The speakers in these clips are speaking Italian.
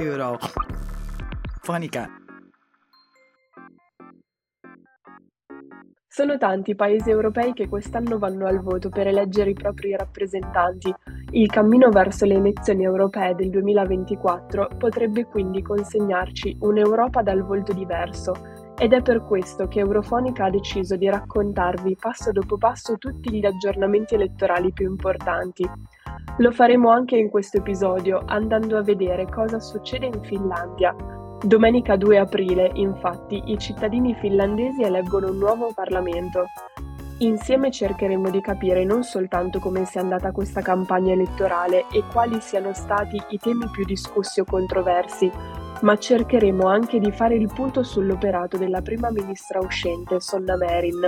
Eurofonica. Sono tanti i paesi europei che quest'anno vanno al voto per eleggere i propri rappresentanti. Il cammino verso le elezioni europee del 2024 potrebbe quindi consegnarci un'Europa dal volto diverso ed è per questo che Eurofonica ha deciso di raccontarvi passo dopo passo tutti gli aggiornamenti elettorali più importanti. Lo faremo anche in questo episodio andando a vedere cosa succede in Finlandia. Domenica 2 aprile, infatti, i cittadini finlandesi eleggono un nuovo Parlamento. Insieme cercheremo di capire non soltanto come sia andata questa campagna elettorale e quali siano stati i temi più discussi o controversi, ma cercheremo anche di fare il punto sull'operato della prima ministra uscente, Sonna Marin.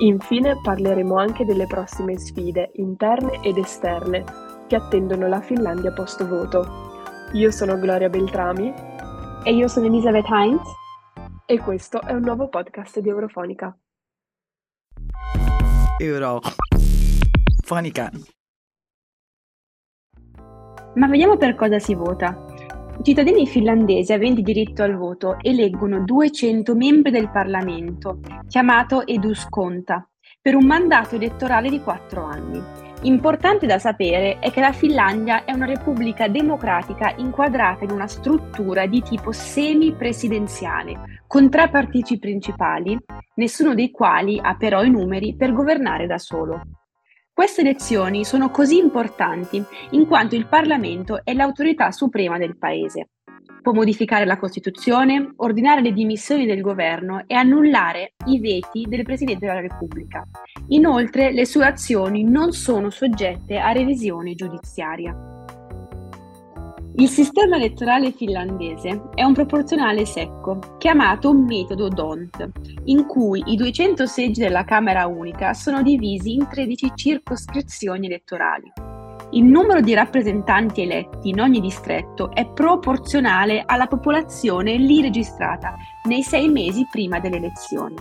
Infine parleremo anche delle prossime sfide interne ed esterne che attendono la Finlandia post voto. Io sono Gloria Beltrami e io sono Elisabeth Heinz e questo è un nuovo podcast di Eurofonica. Eurofonica. Ma vediamo per cosa si vota. I cittadini finlandesi aventi diritto al voto eleggono 200 membri del Parlamento, chiamato Eduskunta, per un mandato elettorale di 4 anni. Importante da sapere è che la Finlandia è una repubblica democratica inquadrata in una struttura di tipo semi-presidenziale, con tre partiti principali, nessuno dei quali ha però i numeri per governare da solo. Queste elezioni sono così importanti in quanto il Parlamento è l'autorità suprema del Paese. Può modificare la Costituzione, ordinare le dimissioni del governo e annullare i veti del Presidente della Repubblica. Inoltre le sue azioni non sono soggette a revisione giudiziaria. Il sistema elettorale finlandese è un proporzionale secco, chiamato metodo DONT, in cui i 200 seggi della Camera unica sono divisi in 13 circoscrizioni elettorali. Il numero di rappresentanti eletti in ogni distretto è proporzionale alla popolazione lì registrata nei sei mesi prima delle elezioni.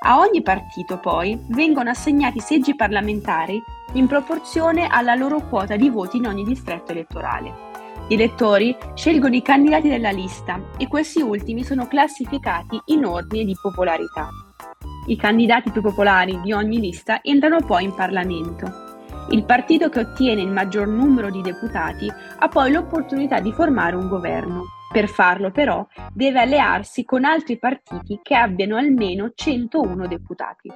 A ogni partito poi vengono assegnati seggi parlamentari in proporzione alla loro quota di voti in ogni distretto elettorale. Gli elettori scelgono i candidati della lista e questi ultimi sono classificati in ordine di popolarità. I candidati più popolari di ogni lista entrano poi in Parlamento. Il partito che ottiene il maggior numero di deputati ha poi l'opportunità di formare un governo. Per farlo però deve allearsi con altri partiti che abbiano almeno 101 deputati.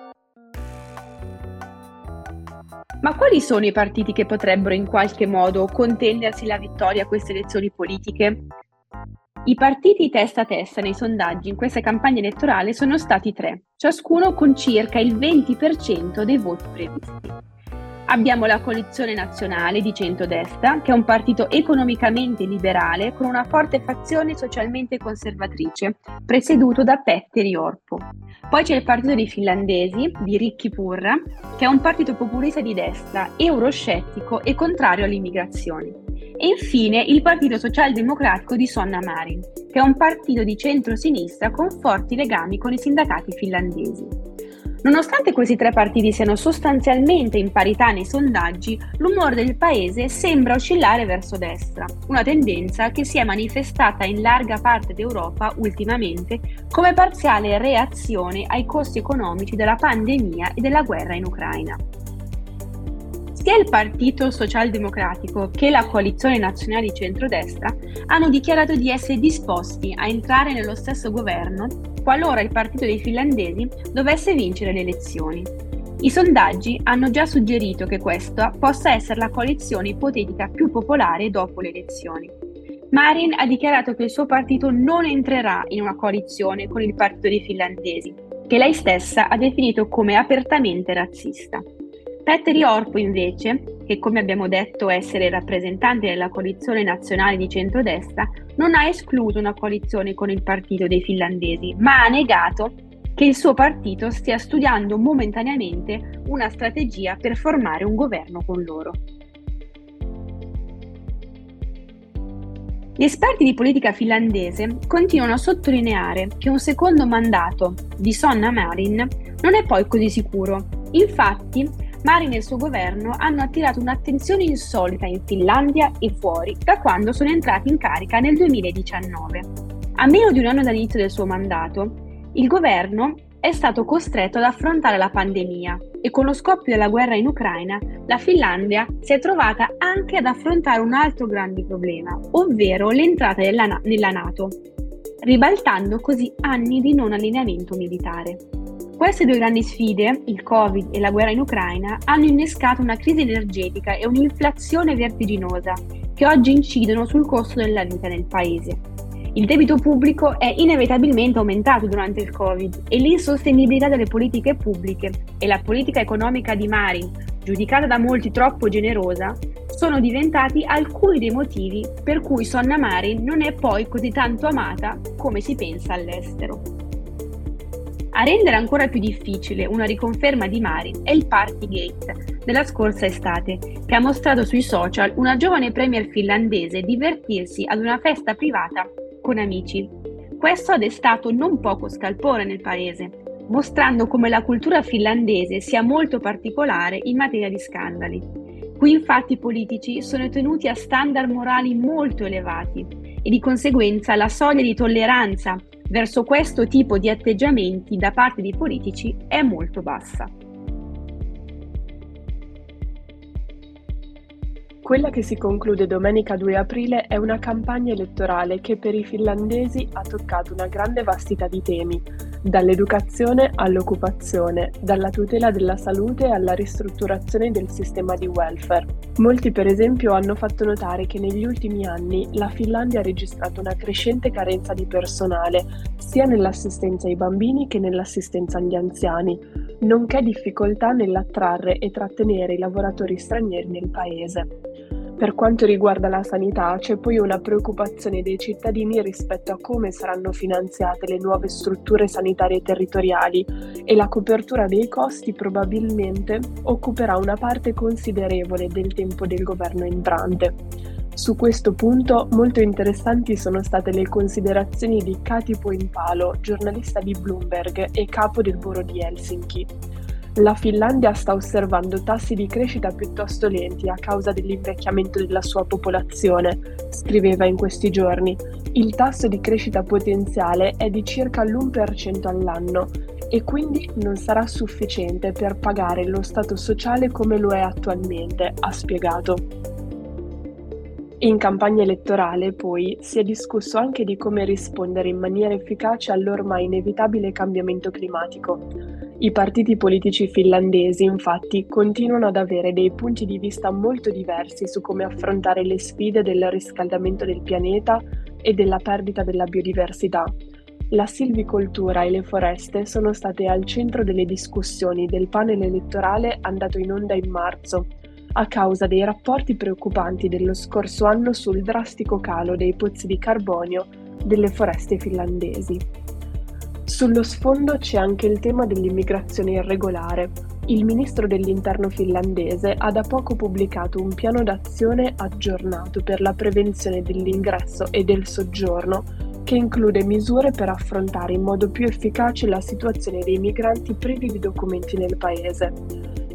Ma quali sono i partiti che potrebbero in qualche modo contendersi la vittoria a queste elezioni politiche? I partiti testa a testa nei sondaggi in questa campagna elettorale sono stati tre, ciascuno con circa il 20% dei voti previsti. Abbiamo la coalizione nazionale di centrodestra, che è un partito economicamente liberale con una forte fazione socialmente conservatrice, presieduto da Petteri Orpo. Poi c'è il partito dei finlandesi, di Ricchi Purra, che è un partito populista di destra, euroscettico e contrario all'immigrazione. E infine il Partito Socialdemocratico di Sonna Marin, che è un partito di centro-sinistra con forti legami con i sindacati finlandesi. Nonostante questi tre partiti siano sostanzialmente in parità nei sondaggi, l'umore del paese sembra oscillare verso destra, una tendenza che si è manifestata in larga parte d'Europa ultimamente come parziale reazione ai costi economici della pandemia e della guerra in Ucraina. Sia il Partito Socialdemocratico che la coalizione nazionale di centrodestra hanno dichiarato di essere disposti a entrare nello stesso governo qualora il partito dei finlandesi dovesse vincere le elezioni. I sondaggi hanno già suggerito che questa possa essere la coalizione ipotetica più popolare dopo le elezioni. Marin ha dichiarato che il suo partito non entrerà in una coalizione con il partito dei finlandesi, che lei stessa ha definito come apertamente razzista. Petteri Orpo invece, che come abbiamo detto essere rappresentante della coalizione nazionale di centrodestra, non ha escluso una coalizione con il partito dei finlandesi, ma ha negato che il suo partito stia studiando momentaneamente una strategia per formare un governo con loro. Gli esperti di politica finlandese continuano a sottolineare che un secondo mandato di Sonna Marin non è poi così sicuro. Infatti, Marin e il suo governo hanno attirato un'attenzione insolita in Finlandia e fuori da quando sono entrati in carica nel 2019. A meno di un anno dall'inizio del suo mandato, il governo è stato costretto ad affrontare la pandemia e con lo scoppio della guerra in Ucraina la Finlandia si è trovata anche ad affrontare un altro grande problema, ovvero l'entrata nella, nella Nato, ribaltando così anni di non allineamento militare. Queste due grandi sfide, il Covid e la guerra in Ucraina, hanno innescato una crisi energetica e un'inflazione vertiginosa che oggi incidono sul costo della vita nel paese. Il debito pubblico è inevitabilmente aumentato durante il Covid e l'insostenibilità delle politiche pubbliche e la politica economica di Marin, giudicata da molti troppo generosa, sono diventati alcuni dei motivi per cui Sonna Marin non è poi così tanto amata come si pensa all'estero. A rendere ancora più difficile una riconferma di Marin è il Partygate della scorsa estate, che ha mostrato sui social una giovane premier finlandese divertirsi ad una festa privata con amici. Questo ha destato non poco scalpore nel paese, mostrando come la cultura finlandese sia molto particolare in materia di scandali. Qui infatti i politici sono tenuti a standard morali molto elevati e di conseguenza la soglia di tolleranza verso questo tipo di atteggiamenti da parte dei politici è molto bassa. Quella che si conclude domenica 2 aprile è una campagna elettorale che per i finlandesi ha toccato una grande vastità di temi, dall'educazione all'occupazione, dalla tutela della salute alla ristrutturazione del sistema di welfare. Molti per esempio hanno fatto notare che negli ultimi anni la Finlandia ha registrato una crescente carenza di personale, sia nell'assistenza ai bambini che nell'assistenza agli anziani, nonché difficoltà nell'attrarre e trattenere i lavoratori stranieri nel paese. Per quanto riguarda la sanità, c'è poi una preoccupazione dei cittadini rispetto a come saranno finanziate le nuove strutture sanitarie territoriali e la copertura dei costi probabilmente occuperà una parte considerevole del tempo del governo entrante. Su questo punto molto interessanti sono state le considerazioni di Kati Poinpalo, giornalista di Bloomberg e capo del Bureau di Helsinki. La Finlandia sta osservando tassi di crescita piuttosto lenti a causa dell'invecchiamento della sua popolazione, scriveva in questi giorni. Il tasso di crescita potenziale è di circa l'1% all'anno e quindi non sarà sufficiente per pagare lo Stato sociale come lo è attualmente, ha spiegato. In campagna elettorale, poi, si è discusso anche di come rispondere in maniera efficace all'ormai inevitabile cambiamento climatico. I partiti politici finlandesi, infatti, continuano ad avere dei punti di vista molto diversi su come affrontare le sfide del riscaldamento del pianeta e della perdita della biodiversità. La silvicoltura e le foreste sono state al centro delle discussioni del panel elettorale andato in onda in marzo, a causa dei rapporti preoccupanti dello scorso anno sul drastico calo dei pozzi di carbonio delle foreste finlandesi. Sullo sfondo c'è anche il tema dell'immigrazione irregolare. Il ministro dell'interno finlandese ha da poco pubblicato un piano d'azione aggiornato per la prevenzione dell'ingresso e del soggiorno che include misure per affrontare in modo più efficace la situazione dei migranti privi di documenti nel paese.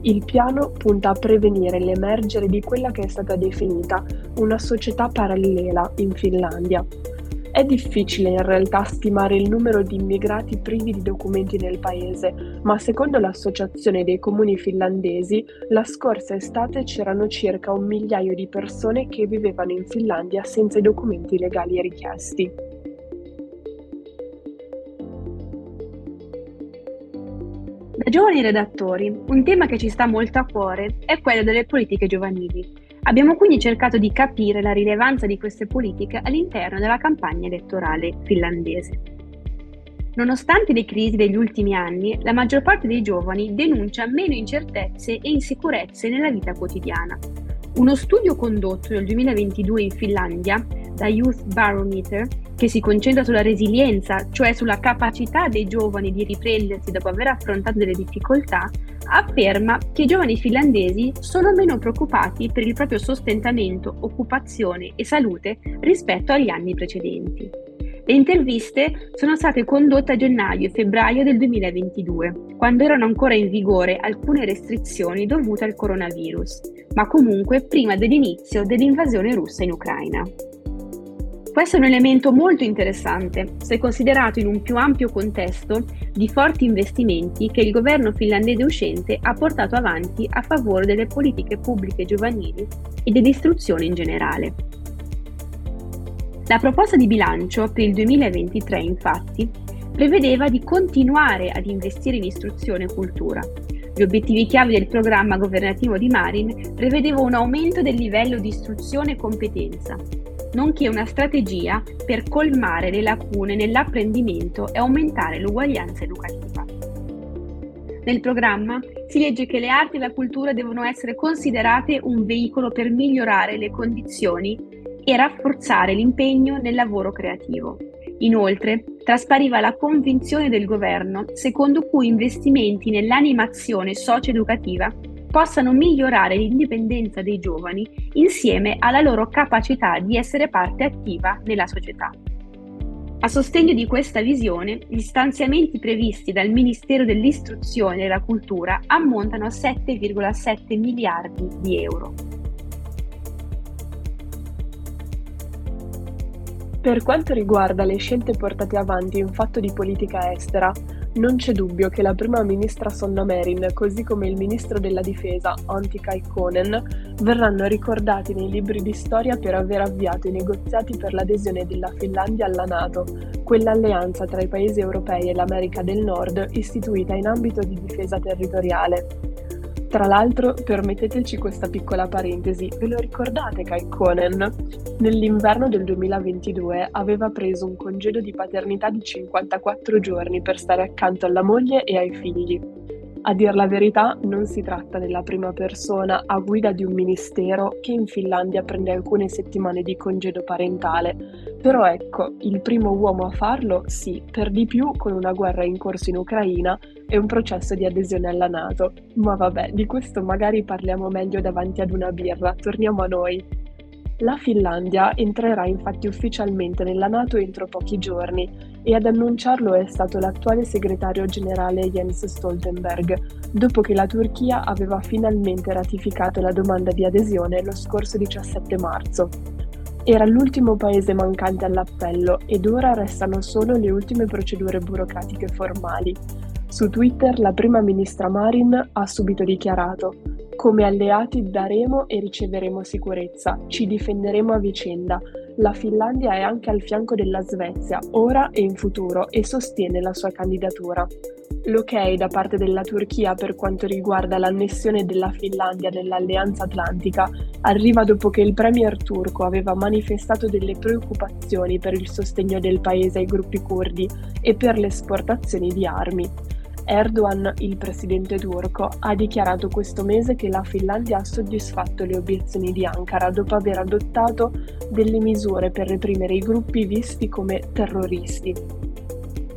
Il piano punta a prevenire l'emergere di quella che è stata definita una società parallela in Finlandia, è difficile in realtà stimare il numero di immigrati privi di documenti nel paese, ma secondo l'Associazione dei comuni finlandesi, la scorsa estate c'erano circa un migliaio di persone che vivevano in Finlandia senza i documenti legali richiesti. Da giovani redattori, un tema che ci sta molto a cuore è quello delle politiche giovanili. Abbiamo quindi cercato di capire la rilevanza di queste politiche all'interno della campagna elettorale finlandese. Nonostante le crisi degli ultimi anni, la maggior parte dei giovani denuncia meno incertezze e insicurezze nella vita quotidiana. Uno studio condotto nel 2022 in Finlandia da Youth Barometer, che si concentra sulla resilienza, cioè sulla capacità dei giovani di riprendersi dopo aver affrontato delle difficoltà, afferma che i giovani finlandesi sono meno preoccupati per il proprio sostentamento, occupazione e salute rispetto agli anni precedenti. Le interviste sono state condotte a gennaio e febbraio del 2022, quando erano ancora in vigore alcune restrizioni dovute al coronavirus, ma comunque prima dell'inizio dell'invasione russa in Ucraina. Questo è un elemento molto interessante, se considerato in un più ampio contesto di forti investimenti che il governo finlandese uscente ha portato avanti a favore delle politiche pubbliche giovanili e dell'istruzione in generale. La proposta di bilancio per il 2023, infatti, prevedeva di continuare ad investire in istruzione e cultura. Gli obiettivi chiave del programma governativo di Marin prevedeva un aumento del livello di istruzione e competenza, nonché una strategia per colmare le lacune nell'apprendimento e aumentare l'uguaglianza educativa. Nel programma si legge che le arti e la cultura devono essere considerate un veicolo per migliorare le condizioni e rafforzare l'impegno nel lavoro creativo. Inoltre, traspariva la convinzione del governo secondo cui investimenti nell'animazione socio-educativa possano migliorare l'indipendenza dei giovani insieme alla loro capacità di essere parte attiva nella società. A sostegno di questa visione, gli stanziamenti previsti dal Ministero dell'Istruzione e della Cultura ammontano a 7,7 miliardi di euro. Per quanto riguarda le scelte portate avanti in fatto di politica estera, non c'è dubbio che la prima ministra Sonna Merin, così come il ministro della difesa Antti Kaikkonen, verranno ricordati nei libri di storia per aver avviato i negoziati per l'adesione della Finlandia alla Nato, quell'alleanza tra i paesi europei e l'America del Nord istituita in ambito di difesa territoriale. Tra l'altro, permetteteci questa piccola parentesi, ve lo ricordate Kaikkonen? Nell'inverno del 2022 aveva preso un congedo di paternità di 54 giorni per stare accanto alla moglie e ai figli. A dir la verità, non si tratta della prima persona a guida di un ministero che in Finlandia prende alcune settimane di congedo parentale, però ecco, il primo uomo a farlo, sì, per di più con una guerra in corso in Ucraina e un processo di adesione alla Nato. Ma vabbè, di questo magari parliamo meglio davanti ad una birra, torniamo a noi. La Finlandia entrerà infatti ufficialmente nella Nato entro pochi giorni e ad annunciarlo è stato l'attuale segretario generale Jens Stoltenberg, dopo che la Turchia aveva finalmente ratificato la domanda di adesione lo scorso 17 marzo. Era l'ultimo paese mancante all'appello ed ora restano solo le ultime procedure burocratiche formali. Su Twitter la prima ministra Marin ha subito dichiarato come alleati daremo e riceveremo sicurezza, ci difenderemo a vicenda. La Finlandia è anche al fianco della Svezia, ora e in futuro, e sostiene la sua candidatura. L'ok da parte della Turchia per quanto riguarda l'annessione della Finlandia nell'Alleanza Atlantica arriva dopo che il premier turco aveva manifestato delle preoccupazioni per il sostegno del paese ai gruppi curdi e per le esportazioni di armi. Erdogan, il presidente turco, ha dichiarato questo mese che la Finlandia ha soddisfatto le obiezioni di Ankara dopo aver adottato delle misure per reprimere i gruppi visti come terroristi.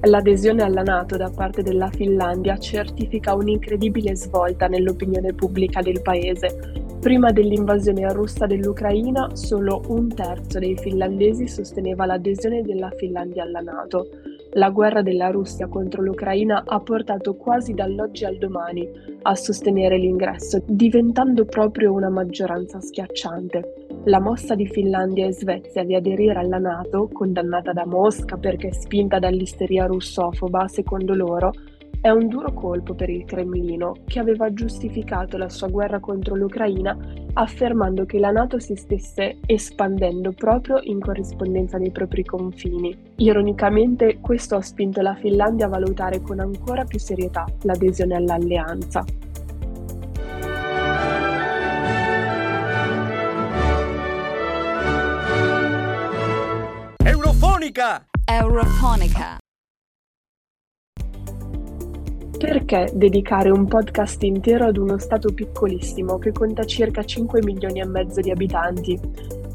L'adesione alla Nato da parte della Finlandia certifica un'incredibile svolta nell'opinione pubblica del paese. Prima dell'invasione russa dell'Ucraina, solo un terzo dei finlandesi sosteneva l'adesione della Finlandia alla Nato. La guerra della Russia contro l'Ucraina ha portato quasi dall'oggi al domani a sostenere l'ingresso, diventando proprio una maggioranza schiacciante. La mossa di Finlandia e Svezia di aderire alla Nato, condannata da Mosca perché spinta dall'isteria russofoba, secondo loro, è un duro colpo per il Cremlino, che aveva giustificato la sua guerra contro l'Ucraina affermando che la Nato si stesse espandendo proprio in corrispondenza dei propri confini. Ironicamente, questo ha spinto la Finlandia a valutare con ancora più serietà l'adesione all'alleanza. Eurofonica! Eurofonica! Perché dedicare un podcast intero ad uno stato piccolissimo che conta circa 5 milioni e mezzo di abitanti?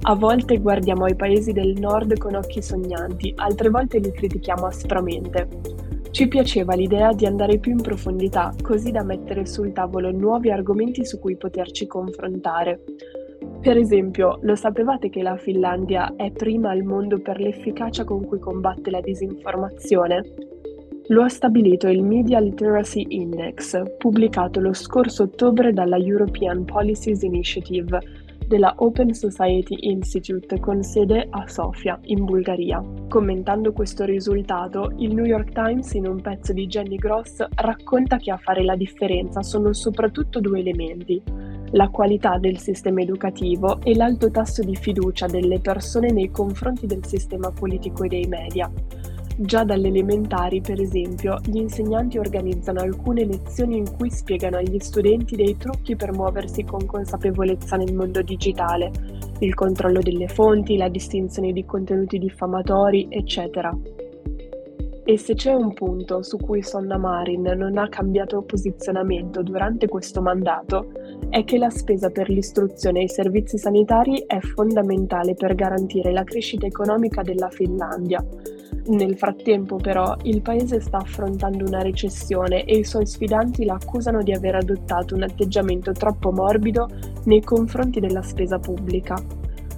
A volte guardiamo ai paesi del nord con occhi sognanti, altre volte li critichiamo aspramente. Ci piaceva l'idea di andare più in profondità, così da mettere sul tavolo nuovi argomenti su cui poterci confrontare. Per esempio, lo sapevate che la Finlandia è prima al mondo per l'efficacia con cui combatte la disinformazione? Lo ha stabilito il Media Literacy Index, pubblicato lo scorso ottobre dalla European Policies Initiative della Open Society Institute con sede a Sofia, in Bulgaria. Commentando questo risultato, il New York Times in un pezzo di Jenny Gross racconta che a fare la differenza sono soprattutto due elementi, la qualità del sistema educativo e l'alto tasso di fiducia delle persone nei confronti del sistema politico e dei media. Già dalle elementari, per esempio, gli insegnanti organizzano alcune lezioni in cui spiegano agli studenti dei trucchi per muoversi con consapevolezza nel mondo digitale, il controllo delle fonti, la distinzione di contenuti diffamatori, eccetera. E se c'è un punto su cui Sonna Marin non ha cambiato posizionamento durante questo mandato, è che la spesa per l'istruzione e i servizi sanitari è fondamentale per garantire la crescita economica della Finlandia nel frattempo, però, il paese sta affrontando una recessione e i suoi sfidanti la accusano di aver adottato un atteggiamento troppo morbido nei confronti della spesa pubblica.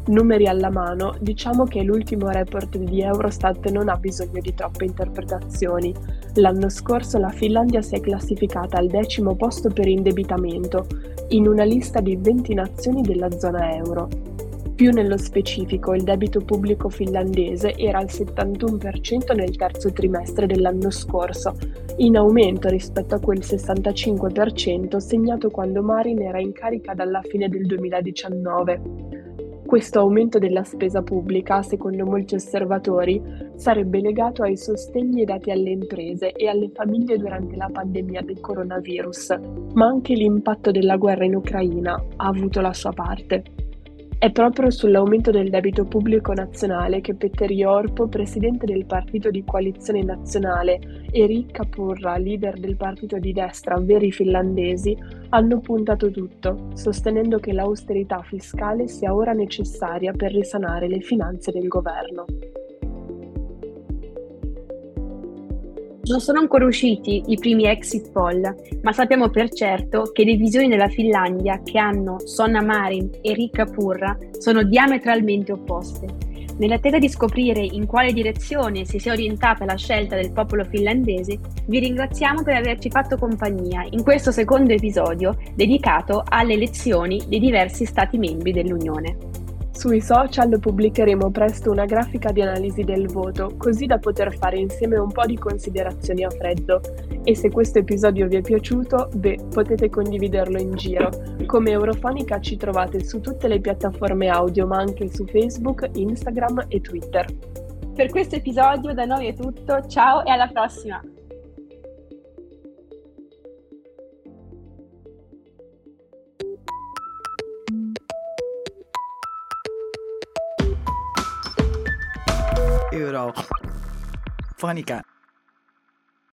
Numeri alla mano, diciamo che l'ultimo report di Eurostat non ha bisogno di troppe interpretazioni. L'anno scorso la Finlandia si è classificata al decimo posto per indebitamento, in una lista di 20 nazioni della zona euro. Più nello specifico, il debito pubblico finlandese era al 71% nel terzo trimestre dell'anno scorso, in aumento rispetto a quel 65% segnato quando Marin era in carica dalla fine del 2019. Questo aumento della spesa pubblica, secondo molti osservatori, sarebbe legato ai sostegni dati alle imprese e alle famiglie durante la pandemia del coronavirus, ma anche l'impatto della guerra in Ucraina ha avuto la sua parte. È proprio sull'aumento del debito pubblico nazionale che Petteri Orpo, presidente del partito di coalizione nazionale, e Rikka Purra, leader del partito di destra Veri Finlandesi, hanno puntato tutto, sostenendo che l'austerità fiscale sia ora necessaria per risanare le finanze del governo. Non sono ancora usciti i primi exit poll, ma sappiamo per certo che le visioni della Finlandia che hanno Sonna Marin e Ricca Purra sono diametralmente opposte. Nell'attesa di scoprire in quale direzione si sia orientata la scelta del popolo finlandese, vi ringraziamo per averci fatto compagnia in questo secondo episodio dedicato alle elezioni dei diversi Stati membri dell'Unione. Sui social pubblicheremo presto una grafica di analisi del voto, così da poter fare insieme un po' di considerazioni a freddo. E se questo episodio vi è piaciuto, beh, potete condividerlo in giro. Come Eurofonica ci trovate su tutte le piattaforme audio, ma anche su Facebook, Instagram e Twitter. Per questo episodio da noi è tutto, ciao e alla prossima! Euro. Fonica.